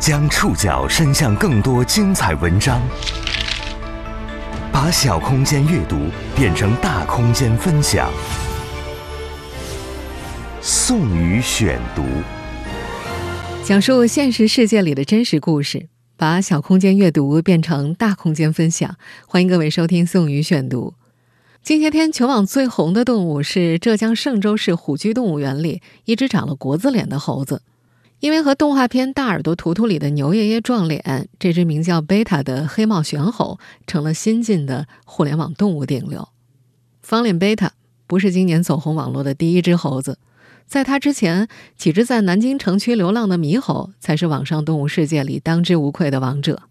将触角伸向更多精彩文章，把小空间阅读变成大空间分享。宋宇选读，讲述现实世界里的真实故事，把小空间阅读变成大空间分享。欢迎各位收听宋宇选读。近些天，全网最红的动物是浙江嵊州市虎踞动物园里一只长了国字脸的猴子。因为和动画片《大耳朵图图》里的牛爷爷撞脸，这只名叫贝塔的黑帽玄猴成了新晋的互联网动物顶流。方脸贝塔不是今年走红网络的第一只猴子，在它之前，几只在南京城区流浪的猕猴才是网上动物世界里当之无愧的王者。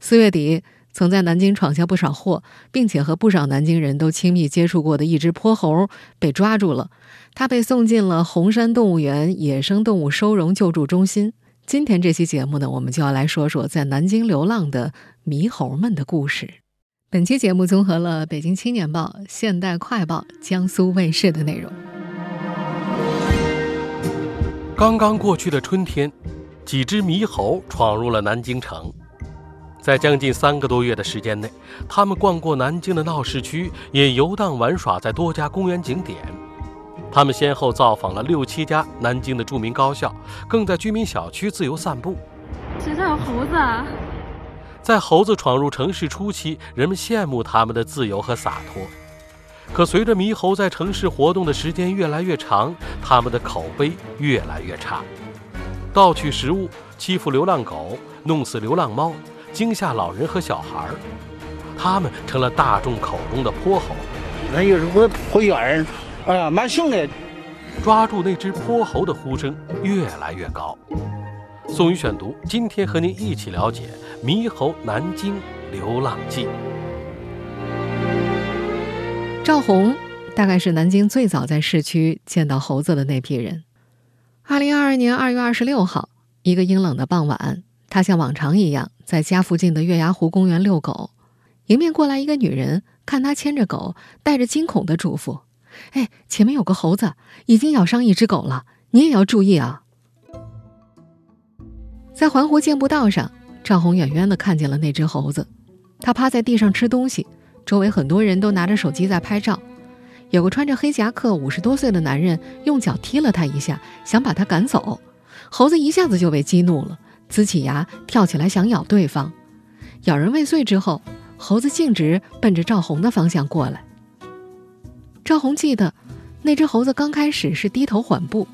四月底。曾在南京闯下不少祸，并且和不少南京人都亲密接触过的一只泼猴被抓住了，它被送进了红山动物园野生动物收容救助中心。今天这期节目呢，我们就要来说说在南京流浪的猕猴们的故事。本期节目综合了《北京青年报》《现代快报》江苏卫视的内容。刚刚过去的春天，几只猕猴闯入了南京城。在将近三个多月的时间内，他们逛过南京的闹市区，也游荡玩耍在多家公园景点。他们先后造访了六七家南京的著名高校，更在居民小区自由散步。学校有猴子啊！在猴子闯入城市初期，人们羡慕他们的自由和洒脱。可随着猕猴在城市活动的时间越来越长，他们的口碑越来越差，盗取食物、欺负流浪狗、弄死流浪猫。惊吓老人和小孩儿，他们成了大众口中的泼猴。那有时候泼远人，哎呀，蛮凶的。抓住那只泼猴的呼声越来越高。宋宇选读，今天和您一起了解《猕猴南京流浪记》。赵红大概是南京最早在市区见到猴子的那批人。二零二二年二月二十六号，一个阴冷的傍晚。他像往常一样在家附近的月牙湖公园遛狗，迎面过来一个女人，看他牵着狗，带着惊恐的嘱咐：“哎，前面有个猴子，已经咬伤一只狗了，你也要注意啊！”在环湖健步道上，赵红远远的看见了那只猴子，它趴在地上吃东西，周围很多人都拿着手机在拍照。有个穿着黑夹克、五十多岁的男人用脚踢了他一下，想把他赶走，猴子一下子就被激怒了。呲起牙，跳起来想咬对方。咬人未遂之后，猴子径直奔着赵红的方向过来。赵红记得，那只猴子刚开始是低头缓步，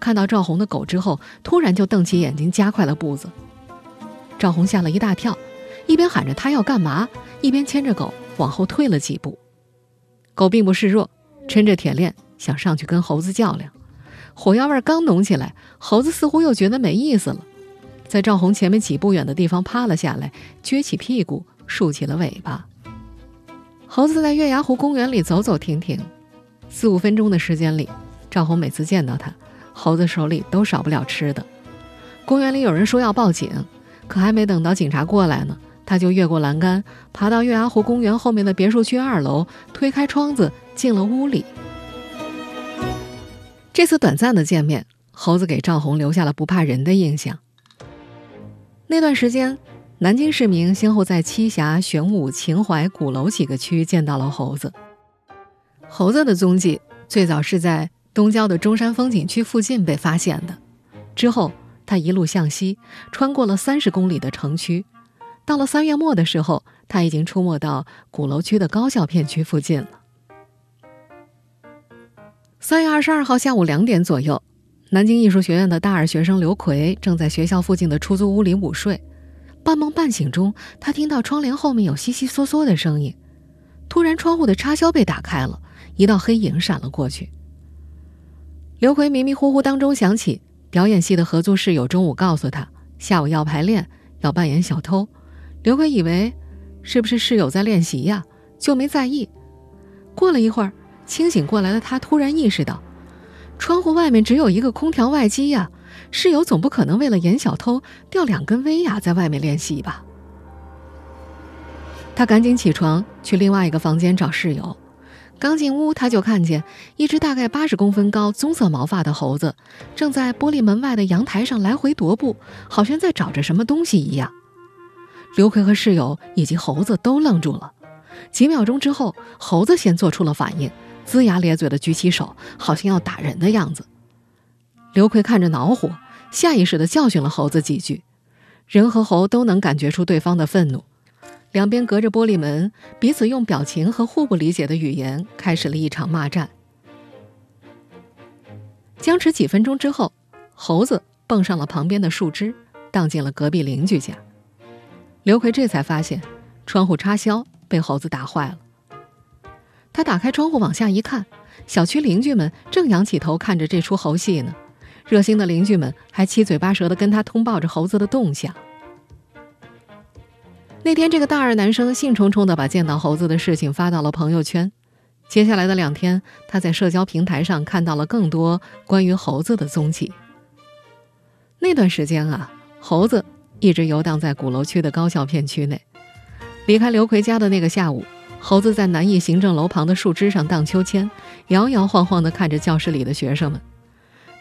看到赵红的狗之后，突然就瞪起眼睛，加快了步子。赵红吓了一大跳，一边喊着他要干嘛，一边牵着狗往后退了几步。狗并不示弱，抻着铁链想上去跟猴子较量。火药味刚浓起来，猴子似乎又觉得没意思了。在赵红前面几步远的地方趴了下来，撅起屁股，竖起了尾巴。猴子在月牙湖公园里走走停停，四五分钟的时间里，赵红每次见到它，猴子手里都少不了吃的。公园里有人说要报警，可还没等到警察过来呢，他就越过栏杆，爬到月牙湖公园后面的别墅区二楼，推开窗子进了屋里。这次短暂的见面，猴子给赵红留下了不怕人的印象。那段时间，南京市民先后在栖霞、玄武、秦淮、鼓楼几个区见到了猴子。猴子的踪迹最早是在东郊的中山风景区附近被发现的，之后它一路向西，穿过了三十公里的城区。到了三月末的时候，它已经出没到鼓楼区的高校片区附近了。三月二十二号下午两点左右。南京艺术学院的大二学生刘奎正在学校附近的出租屋里午睡，半梦半醒中，他听到窗帘后面有悉悉嗦嗦的声音。突然，窗户的插销被打开了，一道黑影闪了过去。刘奎迷迷糊糊当中想起，表演系的合租室友中午告诉他，下午要排练，要扮演小偷。刘奎以为是不是室友在练习呀，就没在意。过了一会儿，清醒过来的他突然意识到。窗户外面只有一个空调外机呀，室友总不可能为了演小偷吊两根威亚在外面练习吧？他赶紧起床去另外一个房间找室友，刚进屋，他就看见一只大概八十公分高、棕色毛发的猴子，正在玻璃门外的阳台上来回踱步，好像在找着什么东西一样。刘奎和室友以及猴子都愣住了。几秒钟之后，猴子先做出了反应，龇牙咧嘴的举起手，好像要打人的样子。刘奎看着恼火，下意识地教训了猴子几句。人和猴都能感觉出对方的愤怒。两边隔着玻璃门，彼此用表情和互不理解的语言开始了一场骂战。僵持几分钟之后，猴子蹦上了旁边的树枝，荡进了隔壁邻居家。刘奎这才发现，窗户插销被猴子打坏了。他打开窗户往下一看，小区邻居们正仰起头看着这出猴戏呢。热心的邻居们还七嘴八舌地跟他通报着猴子的动向。那天，这个大二男生兴冲冲地把见到猴子的事情发到了朋友圈。接下来的两天，他在社交平台上看到了更多关于猴子的踪迹。那段时间啊，猴子一直游荡在鼓楼区的高校片区内。离开刘奎家的那个下午，猴子在南艺行政楼旁的树枝上荡秋千，摇摇晃晃地看着教室里的学生们。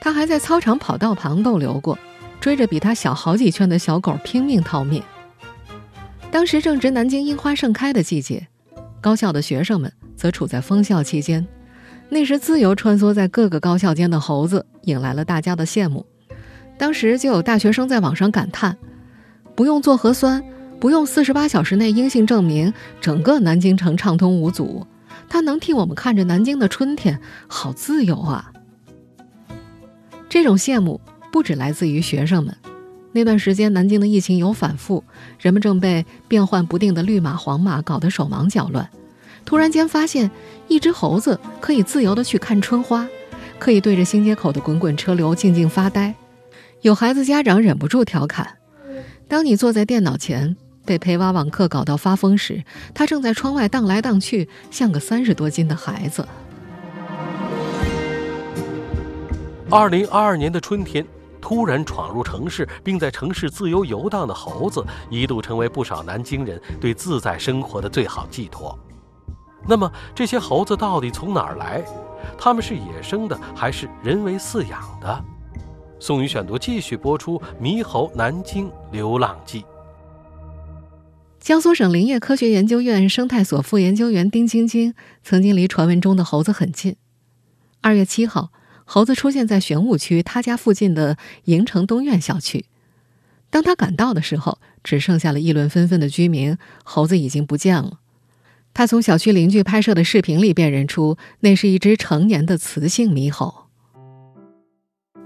他还在操场跑道旁逗留过，追着比他小好几圈的小狗拼命逃命。当时正值南京樱花盛开的季节，高校的学生们则处在封校期间。那时自由穿梭在各个高校间的猴子，引来了大家的羡慕。当时就有大学生在网上感叹：“不用做核酸，不用四十八小时内阴性证明，整个南京城畅通无阻。他能替我们看着南京的春天，好自由啊！”这种羡慕不只来自于学生们。那段时间，南京的疫情有反复，人们正被变幻不定的绿码、黄码搞得手忙脚乱。突然间发现，一只猴子可以自由地去看春花，可以对着新街口的滚滚车流静静发呆。有孩子家长忍不住调侃：“当你坐在电脑前被陪娃网课搞到发疯时，他正在窗外荡来荡去，像个三十多斤的孩子。”二零二二年的春天。突然闯入城市，并在城市自由游荡的猴子，一度成为不少南京人对自在生活的最好寄托。那么，这些猴子到底从哪儿来？它们是野生的，还是人为饲养的？宋宇选读继续播出《猕猴南京流浪记》。江苏省林业科学研究院生态所副研究员丁晶晶曾经离传闻中的猴子很近。二月七号。猴子出现在玄武区他家附近的营城东苑小区。当他赶到的时候，只剩下了议论纷纷的居民。猴子已经不见了。他从小区邻居拍摄的视频里辨认出，那是一只成年的雌性猕猴。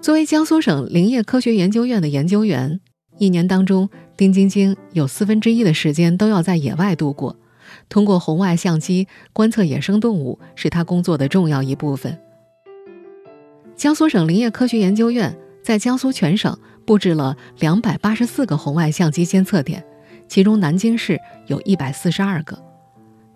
作为江苏省林业科学研究院的研究员，一年当中，丁晶晶有四分之一的时间都要在野外度过。通过红外相机观测野生动物，是他工作的重要一部分。江苏省林业科学研究院在江苏全省布置了两百八十四个红外相机监测点，其中南京市有一百四十二个。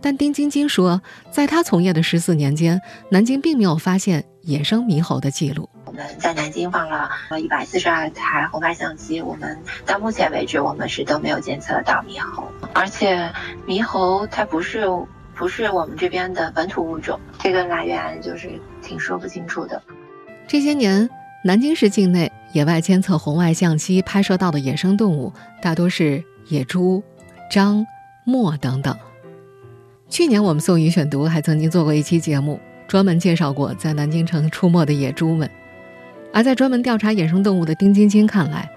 但丁晶晶说，在他从业的十四年间，南京并没有发现野生猕猴的记录。我们在南京放了一百四十二台红外相机，我们到目前为止，我们是都没有监测到猕猴。而且，猕猴它不是不是我们这边的本土物种，这个来源就是挺说不清楚的。这些年，南京市境内野外监测红外相机拍摄到的野生动物，大多是野猪、獐、墨等等。去年我们宋宇选读还曾经做过一期节目，专门介绍过在南京城出没的野猪们。而在专门调查野生动物的丁晶晶看来，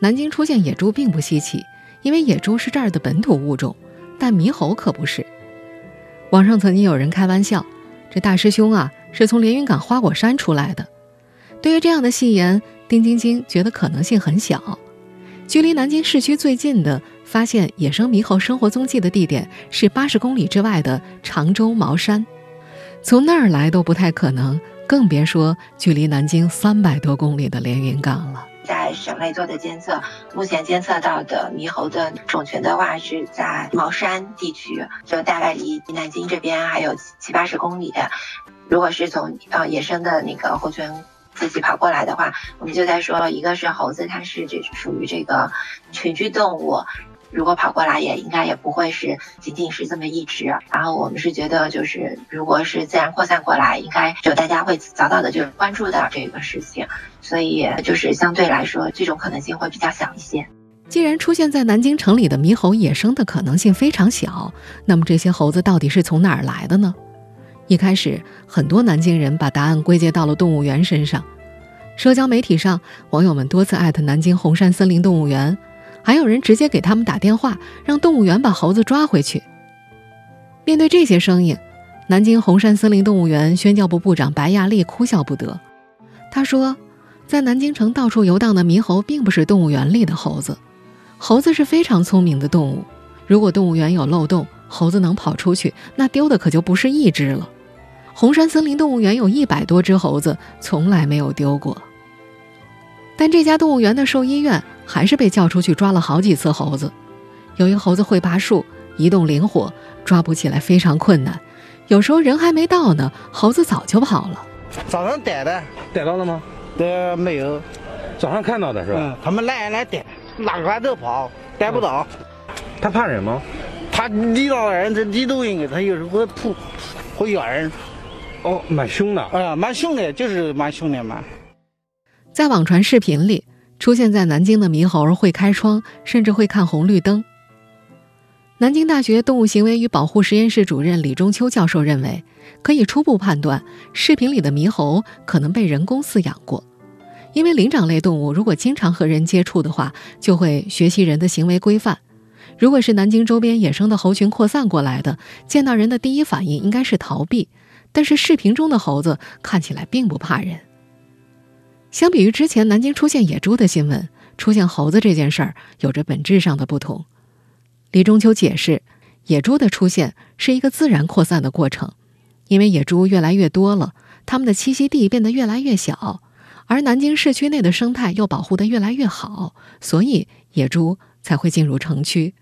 南京出现野猪并不稀奇，因为野猪是这儿的本土物种，但猕猴可不是。网上曾经有人开玩笑，这大师兄啊是从连云港花果山出来的。对于这样的戏言，丁晶晶觉得可能性很小。距离南京市区最近的发现野生猕猴生活踪迹的地点是八十公里之外的常州茅山，从那儿来都不太可能，更别说距离南京三百多公里的连云港了。在省内做的监测，目前监测到的猕猴的种群的话是在茅山地区，就大概离南京这边还有七八十公里。如果是从呃野生的那个猴群。自己跑过来的话，我们就在说，一个是猴子，它是这属于这个群居动物，如果跑过来，也应该也不会是仅仅是这么一只。然后我们是觉得，就是如果是自然扩散过来，应该就大家会早早的就关注到这个事情，所以就是相对来说，这种可能性会比较小一些。既然出现在南京城里的猕猴野生的可能性非常小，那么这些猴子到底是从哪儿来的呢？一开始，很多南京人把答案归结到了动物园身上。社交媒体上，网友们多次艾特南京红山森林动物园，还有人直接给他们打电话，让动物园把猴子抓回去。面对这些声音，南京红山森林动物园宣教部部长白亚丽哭笑不得。他说，在南京城到处游荡的猕猴，并不是动物园里的猴子。猴子是非常聪明的动物，如果动物园有漏洞，猴子能跑出去，那丢的可就不是一只了。红山森林动物园有一百多只猴子，从来没有丢过。但这家动物园的兽医院还是被叫出去抓了好几次猴子。由于猴子会爬树，移动灵活，抓捕起来非常困难。有时候人还没到呢，猴子早就跑了。早上逮的，逮到了吗？呃，没有。早上看到的是吧？嗯，他们来来逮，哪个都跑，逮不到。他怕人吗？他离到人，这离都应该，他有时候会扑，会咬人。哦，蛮凶的。啊，蛮凶的，就是蛮凶的嘛。在网传视频里，出现在南京的猕猴会开窗，甚至会看红绿灯。南京大学动物行为与保护实验室主任李中秋教授认为，可以初步判断视频里的猕猴可能被人工饲养过，因为灵长类动物如果经常和人接触的话，就会学习人的行为规范。如果是南京周边野生的猴群扩散过来的，见到人的第一反应应该是逃避，但是视频中的猴子看起来并不怕人。相比于之前南京出现野猪的新闻，出现猴子这件事儿有着本质上的不同。李中秋解释，野猪的出现是一个自然扩散的过程，因为野猪越来越多了，它们的栖息地变得越来越小，而南京市区内的生态又保护得越来越好，所以野猪才会进入城区。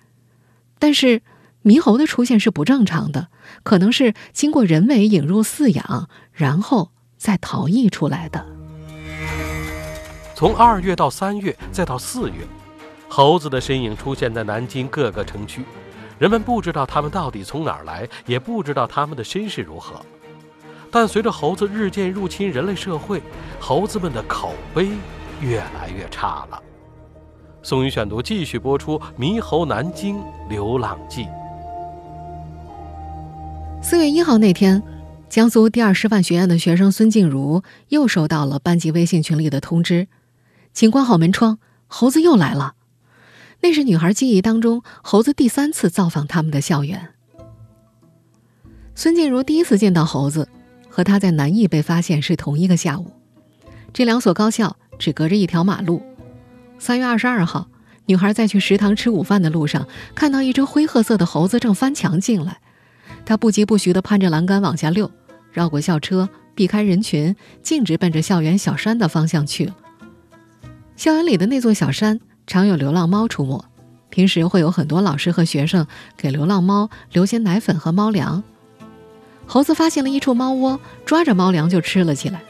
但是猕猴的出现是不正常的，可能是经过人为引入饲养，然后再逃逸出来的。从二月到三月，再到四月，猴子的身影出现在南京各个城区。人们不知道它们到底从哪儿来，也不知道它们的身世如何。但随着猴子日渐入侵人类社会，猴子们的口碑越来越差了。宋宇选读继续播出《猕猴南京流浪记》。四月一号那天，江苏第二师范学院的学生孙静茹又收到了班级微信群里的通知。请关好门窗，猴子又来了。那是女孩记忆当中猴子第三次造访他们的校园。孙静茹第一次见到猴子，和她在南艺被发现是同一个下午。这两所高校只隔着一条马路。三月二十二号，女孩在去食堂吃午饭的路上，看到一只灰褐色的猴子正翻墙进来。他不疾不徐地攀着栏杆往下溜，绕过校车，避开人群，径直奔着校园小山的方向去。校园里的那座小山常有流浪猫出没，平时会有很多老师和学生给流浪猫留些奶粉和猫粮。猴子发现了一处猫窝，抓着猫粮就吃了起来。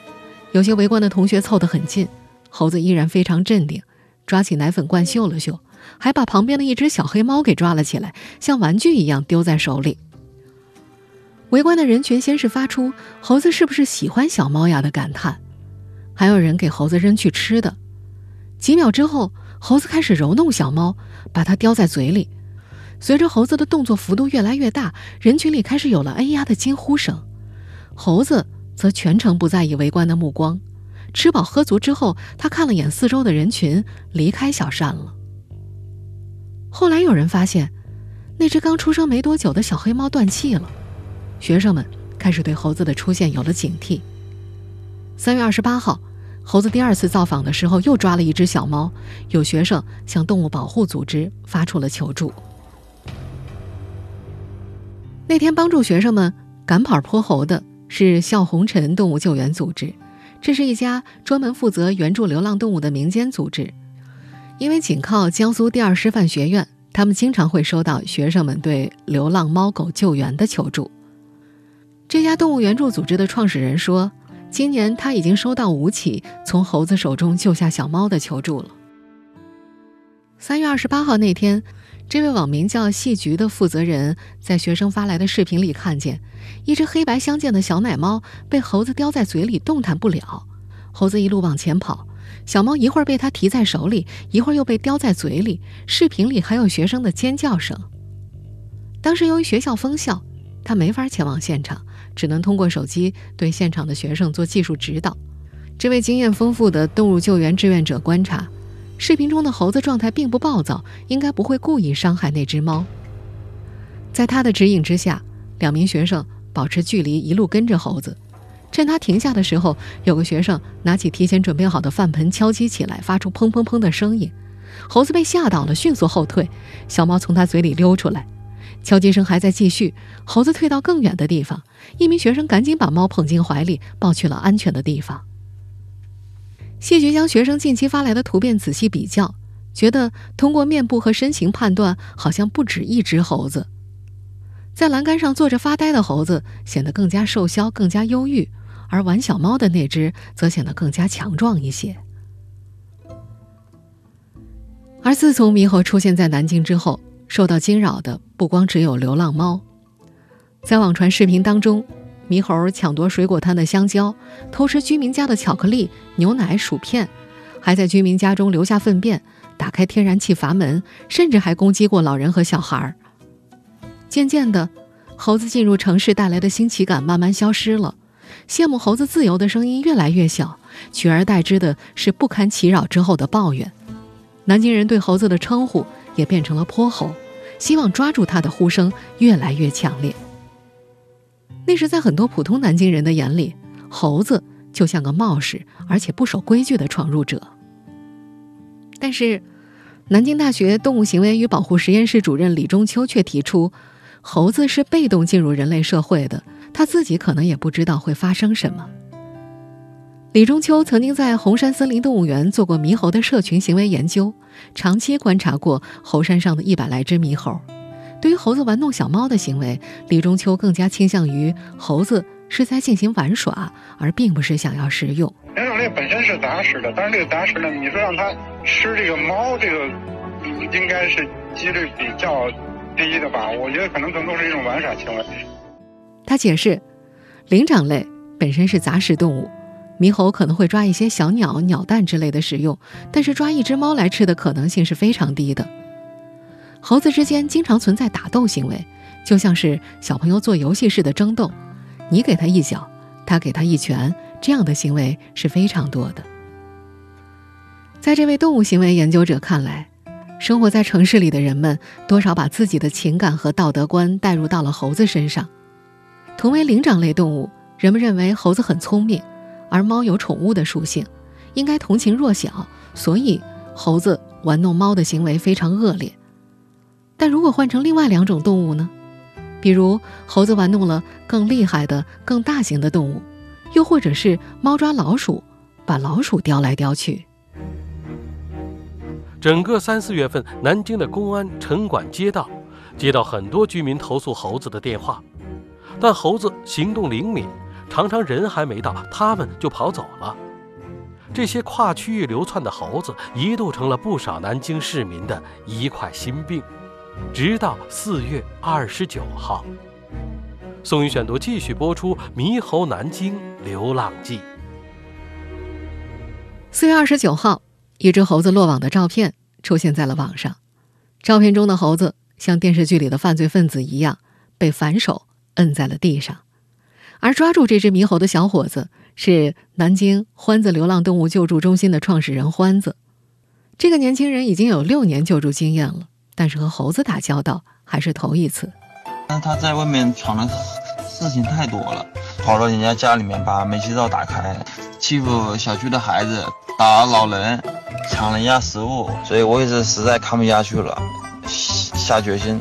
有些围观的同学凑得很近，猴子依然非常镇定，抓起奶粉罐嗅了嗅，还把旁边的一只小黑猫给抓了起来，像玩具一样丢在手里。围观的人群先是发出“猴子是不是喜欢小猫呀”的感叹，还有人给猴子扔去吃的。几秒之后，猴子开始揉弄小猫，把它叼在嘴里。随着猴子的动作幅度越来越大，人群里开始有了“哎呀”的惊呼声。猴子则全程不在意围观的目光。吃饱喝足之后，他看了眼四周的人群，离开小山了。后来有人发现，那只刚出生没多久的小黑猫断气了。学生们开始对猴子的出现有了警惕。三月二十八号。猴子第二次造访的时候，又抓了一只小猫。有学生向动物保护组织发出了求助。那天帮助学生们赶跑泼猴的是笑红尘动物救援组织，这是一家专门负责援助流浪动物的民间组织。因为紧靠江苏第二师范学院，他们经常会收到学生们对流浪猫狗救援的求助。这家动物援助组织的创始人说。今年他已经收到五起从猴子手中救下小猫的求助了。三月二十八号那天，这位网名叫“戏菊”的负责人在学生发来的视频里看见，一只黑白相间的小奶猫被猴子叼在嘴里，动弹不了。猴子一路往前跑，小猫一会儿被他提在手里，一会儿又被叼在嘴里。视频里还有学生的尖叫声。当时由于学校封校，他没法前往现场，只能通过手机对现场的学生做技术指导。这位经验丰富的动物救援志愿者观察。视频中的猴子状态并不暴躁，应该不会故意伤害那只猫。在他的指引之下，两名学生保持距离，一路跟着猴子。趁他停下的时候，有个学生拿起提前准备好的饭盆敲击起来，发出砰砰砰的声音。猴子被吓到了，迅速后退。小猫从他嘴里溜出来，敲击声还在继续。猴子退到更远的地方，一名学生赶紧把猫捧进怀里，抱去了安全的地方。谢局将学生近期发来的图片仔细比较，觉得通过面部和身形判断，好像不止一只猴子。在栏杆上坐着发呆的猴子显得更加瘦削、更加忧郁，而玩小猫的那只则显得更加强壮一些。而自从猕猴出现在南京之后，受到惊扰的不光只有流浪猫，在网传视频当中。猕猴抢夺水果摊的香蕉，偷吃居民家的巧克力、牛奶、薯片，还在居民家中留下粪便，打开天然气阀门，甚至还攻击过老人和小孩。渐渐的，猴子进入城市带来的新奇感慢慢消失了，羡慕猴子自由的声音越来越小，取而代之的是不堪其扰之后的抱怨。南京人对猴子的称呼也变成了泼猴，希望抓住它的呼声越来越强烈。那是在很多普通南京人的眼里，猴子就像个冒失而且不守规矩的闯入者。但是，南京大学动物行为与保护实验室主任李中秋却提出，猴子是被动进入人类社会的，他自己可能也不知道会发生什么。李中秋曾经在红山森林动物园做过猕猴的社群行为研究，长期观察过猴山上的一百来只猕猴。对于猴子玩弄小猫的行为，李中秋更加倾向于猴子是在进行玩耍，而并不是想要食用。灵长类本身是杂食的，但是这个杂食呢，你说让它吃这个猫，这个应该是几率比较低的吧？我觉得可能更多是一种玩耍行为。他解释，灵长类本身是杂食动物，猕猴可能会抓一些小鸟、鸟蛋之类的食用，但是抓一只猫来吃的可能性是非常低的。猴子之间经常存在打斗行为，就像是小朋友做游戏似的争斗，你给他一脚，他给他一拳，这样的行为是非常多的。在这位动物行为研究者看来，生活在城市里的人们多少把自己的情感和道德观带入到了猴子身上。同为灵长类动物，人们认为猴子很聪明，而猫有宠物的属性，应该同情弱小，所以猴子玩弄猫的行为非常恶劣。但如果换成另外两种动物呢？比如猴子玩弄了更厉害的、更大型的动物，又或者是猫抓老鼠，把老鼠叼来叼去。整个三四月份，南京的公安、城管、街道接到很多居民投诉猴子的电话，但猴子行动灵敏，常常人还没到，他们就跑走了。这些跨区域流窜的猴子，一度成了不少南京市民的一块心病。直到四月二十九号，宋宇选读继续播出《猕猴南京流浪记》。四月二十九号，一只猴子落网的照片出现在了网上。照片中的猴子像电视剧里的犯罪分子一样，被反手摁在了地上。而抓住这只猕猴的小伙子是南京欢子流浪动物救助中心的创始人欢子。这个年轻人已经有六年救助经验了。但是和猴子打交道还是头一次。那他在外面闯的事情太多了，跑到人家家里面把煤气灶打开，欺负小区的孩子，打老人，抢人家食物，所以我也是实在看不下去了，下决心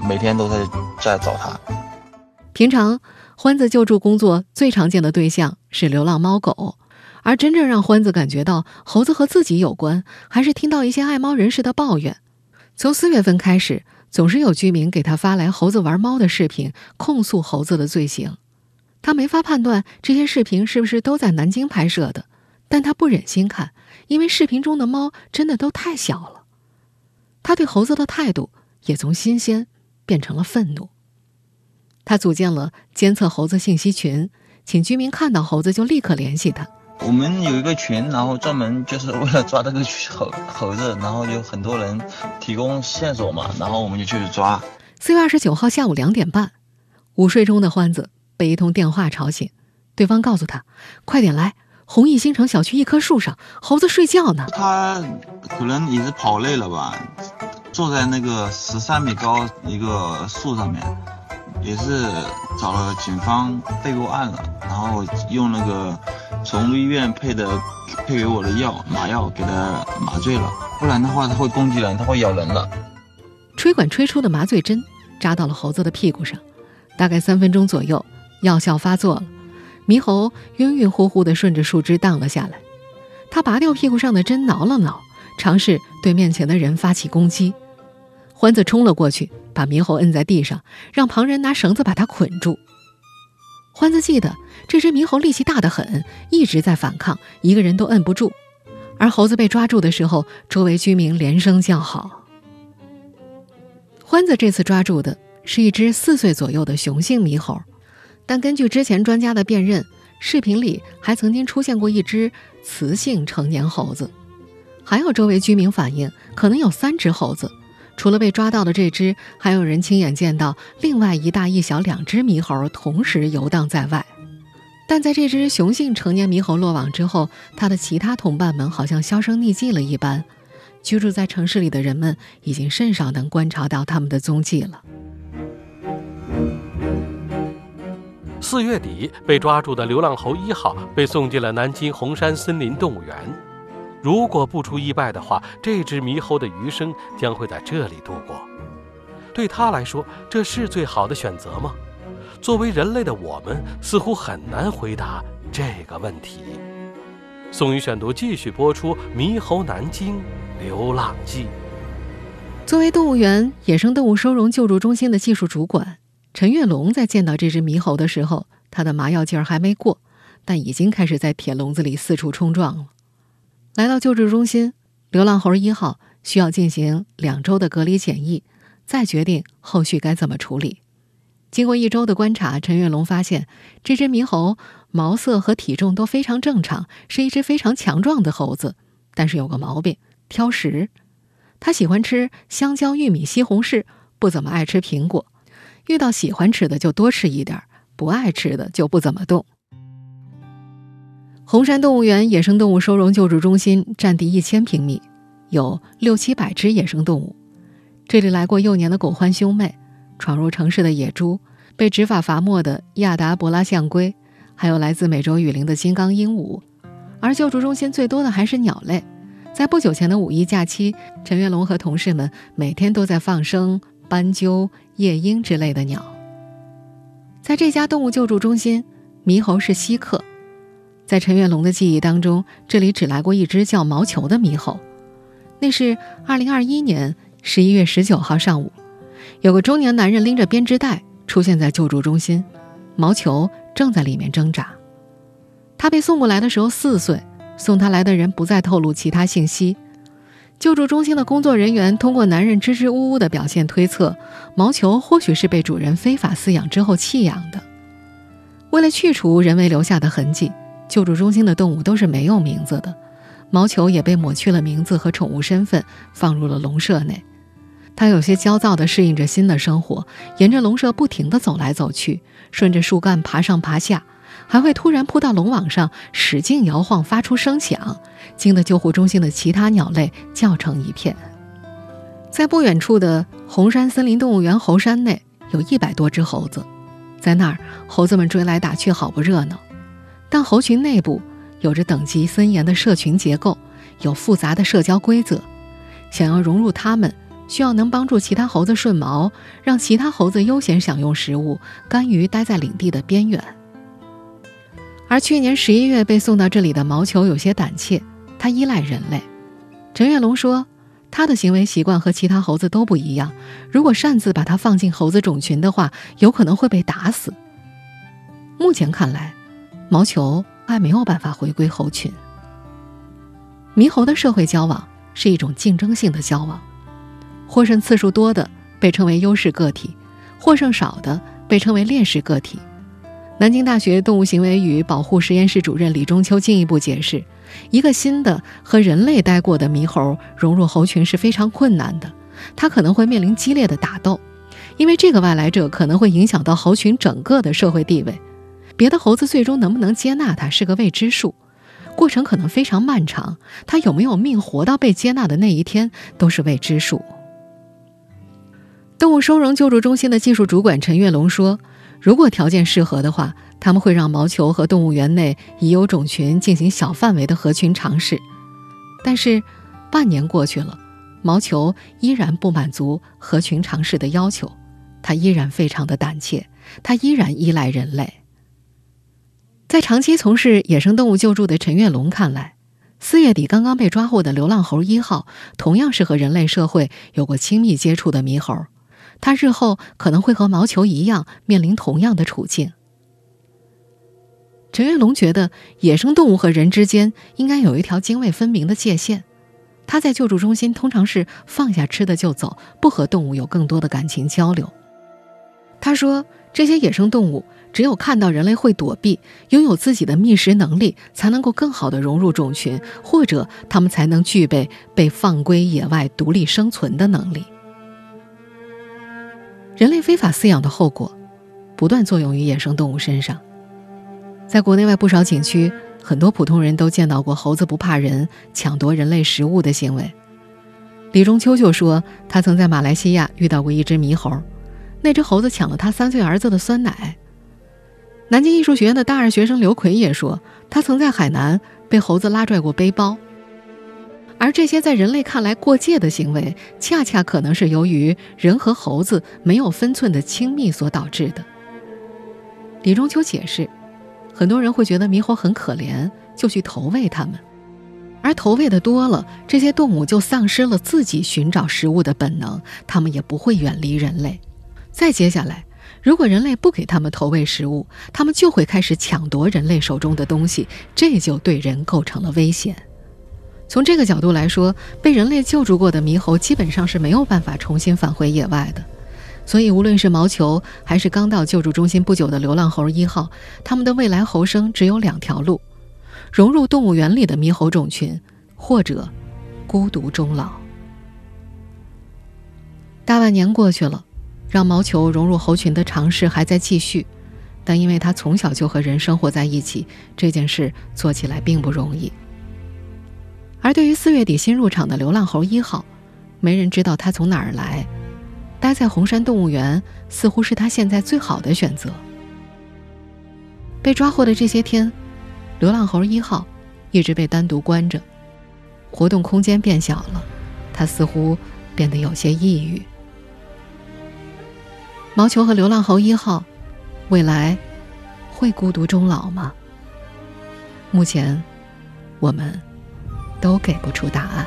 每天都在在找他。平常欢子救助工作最常见的对象是流浪猫狗，而真正让欢子感觉到猴子和自己有关，还是听到一些爱猫人士的抱怨。从四月份开始，总是有居民给他发来猴子玩猫的视频，控诉猴子的罪行。他没法判断这些视频是不是都在南京拍摄的，但他不忍心看，因为视频中的猫真的都太小了。他对猴子的态度也从新鲜变成了愤怒。他组建了监测猴子信息群，请居民看到猴子就立刻联系他。我们有一个群，然后专门就是为了抓这个猴猴子，然后有很多人提供线索嘛，然后我们就去抓。四月二十九号下午两点半，午睡中的欢子被一通电话吵醒，对方告诉他：“快点来，弘毅新城小区一棵树上，猴子睡觉呢。”他可能也是跑累了吧，坐在那个十三米高一个树上面，也是找了警方备过案了，然后用那个。宠物医院配的配给我的药麻药给他麻醉了，不然的话他会攻击人，他会咬人的。吹管吹出的麻醉针扎到了猴子的屁股上，大概三分钟左右，药效发作了，猕猴晕晕乎乎地顺着树枝荡了下来。他拔掉屁股上的针，挠了挠，尝试对面前的人发起攻击。欢子冲了过去，把猕猴摁在地上，让旁人拿绳子把他捆住。欢子记得。这只猕猴力气大得很，一直在反抗，一个人都摁不住。而猴子被抓住的时候，周围居民连声叫好。欢子这次抓住的是一只四岁左右的雄性猕猴，但根据之前专家的辨认，视频里还曾经出现过一只雌性成年猴子。还有周围居民反映，可能有三只猴子，除了被抓到的这只，还有人亲眼见到另外一大一小两只猕猴同时游荡在外。但在这只雄性成年猕猴落网之后，它的其他同伴们好像销声匿迹了一般。居住在城市里的人们已经甚少能观察到它们的踪迹了。四月底被抓住的流浪猴一号被送进了南京红山森林动物园。如果不出意外的话，这只猕猴的余生将会在这里度过。对他来说，这是最好的选择吗？作为人类的我们，似乎很难回答这个问题。宋宇选读继续播出《猕猴南京流浪记》。作为动物园野生动物收容救助中心的技术主管，陈跃龙在见到这只猕猴的时候，他的麻药劲儿还没过，但已经开始在铁笼子里四处冲撞了。来到救助中心，流浪猴一号需要进行两周的隔离检疫，再决定后续该怎么处理。经过一周的观察，陈跃龙发现这只猕猴毛色和体重都非常正常，是一只非常强壮的猴子。但是有个毛病，挑食。它喜欢吃香蕉、玉米、西红柿，不怎么爱吃苹果。遇到喜欢吃的就多吃一点，不爱吃的就不怎么动。红山动物园野生动物收容救助中心占地一千平米，有六七百只野生动物。这里来过幼年的狗獾兄妹。闯入城市的野猪，被执法罚没的亚达伯拉象龟，还有来自美洲雨林的金刚鹦鹉，而救助中心最多的还是鸟类。在不久前的五一假期，陈跃龙和同事们每天都在放生斑鸠、夜莺之类的鸟。在这家动物救助中心，猕猴是稀客。在陈跃龙的记忆当中，这里只来过一只叫毛球的猕猴，那是2021年11月19号上午。有个中年男人拎着编织袋出现在救助中心，毛球正在里面挣扎。他被送过来的时候四岁，送他来的人不再透露其他信息。救助中心的工作人员通过男人支支吾吾的表现推测，毛球或许是被主人非法饲养之后弃养的。为了去除人为留下的痕迹，救助中心的动物都是没有名字的，毛球也被抹去了名字和宠物身份，放入了笼舍内。他有些焦躁地适应着新的生活，沿着笼舍不停地走来走去，顺着树干爬上爬下，还会突然扑到笼网上，使劲摇晃，发出声响，惊得救护中心的其他鸟类叫成一片。在不远处的红山森林动物园猴山内，有一百多只猴子，在那儿，猴子们追来打去，好不热闹。但猴群内部有着等级森严的社群结构，有复杂的社交规则，想要融入它们。需要能帮助其他猴子顺毛，让其他猴子悠闲享用食物，甘于待在领地的边缘。而去年十一月被送到这里的毛球有些胆怯，它依赖人类。陈月龙说，他的行为习惯和其他猴子都不一样，如果擅自把它放进猴子种群的话，有可能会被打死。目前看来，毛球还没有办法回归猴群。猕猴的社会交往是一种竞争性的交往。获胜次数多的被称为优势个体，获胜少的被称为劣势个体。南京大学动物行为与保护实验室主任李中秋进一步解释，一个新的和人类待过的猕猴融入猴群是非常困难的，它可能会面临激烈的打斗，因为这个外来者可能会影响到猴群整个的社会地位。别的猴子最终能不能接纳它是个未知数，过程可能非常漫长，它有没有命活到被接纳的那一天都是未知数。动物收容救助中心的技术主管陈跃龙说：“如果条件适合的话，他们会让毛球和动物园内已有种群进行小范围的合群尝试。但是，半年过去了，毛球依然不满足合群尝试的要求，它依然非常的胆怯，它依然依赖人类。在长期从事野生动物救助的陈跃龙看来，四月底刚刚被抓获的流浪猴一号，同样是和人类社会有过亲密接触的猕猴。”他日后可能会和毛球一样面临同样的处境。陈跃龙觉得，野生动物和人之间应该有一条泾渭分明的界限。他在救助中心通常是放下吃的就走，不和动物有更多的感情交流。他说：“这些野生动物只有看到人类会躲避，拥有自己的觅食能力，才能够更好的融入种群，或者它们才能具备被放归野外独立生存的能力。”人类非法饲养的后果，不断作用于野生动物身上。在国内外不少景区，很多普通人都见到过猴子不怕人抢夺人类食物的行为。李中秋就说，他曾在马来西亚遇到过一只猕猴，那只猴子抢了他三岁儿子的酸奶。南京艺术学院的大二学生刘奎也说，他曾在海南被猴子拉拽过背包。而这些在人类看来过界的行为，恰恰可能是由于人和猴子没有分寸的亲密所导致的。李中秋解释，很多人会觉得猕猴很可怜，就去投喂它们，而投喂的多了，这些动物就丧失了自己寻找食物的本能，它们也不会远离人类。再接下来，如果人类不给它们投喂食物，它们就会开始抢夺人类手中的东西，这就对人构成了危险。从这个角度来说，被人类救助过的猕猴基本上是没有办法重新返回野外的。所以，无论是毛球还是刚到救助中心不久的流浪猴一号，他们的未来猴生只有两条路：融入动物园里的猕猴种群，或者孤独终老。大半年过去了，让毛球融入猴群的尝试还在继续，但因为他从小就和人生活在一起，这件事做起来并不容易。而对于四月底新入场的流浪猴一号，没人知道它从哪儿来，待在红山动物园似乎是他现在最好的选择。被抓获的这些天，流浪猴一号一直被单独关着，活动空间变小了，它似乎变得有些抑郁。毛球和流浪猴一号，未来会孤独终老吗？目前，我们。都给不出答案。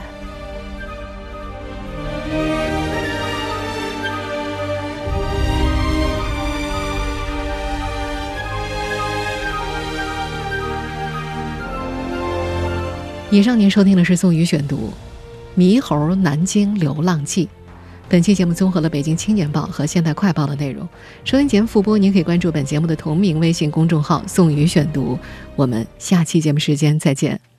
以上您收听的是宋宇选读《猕猴南京流浪记》。本期节目综合了《北京青年报》和《现代快报》的内容。收音节目复播，您可以关注本节目的同名微信公众号“宋宇选读”。我们下期节目时间再见。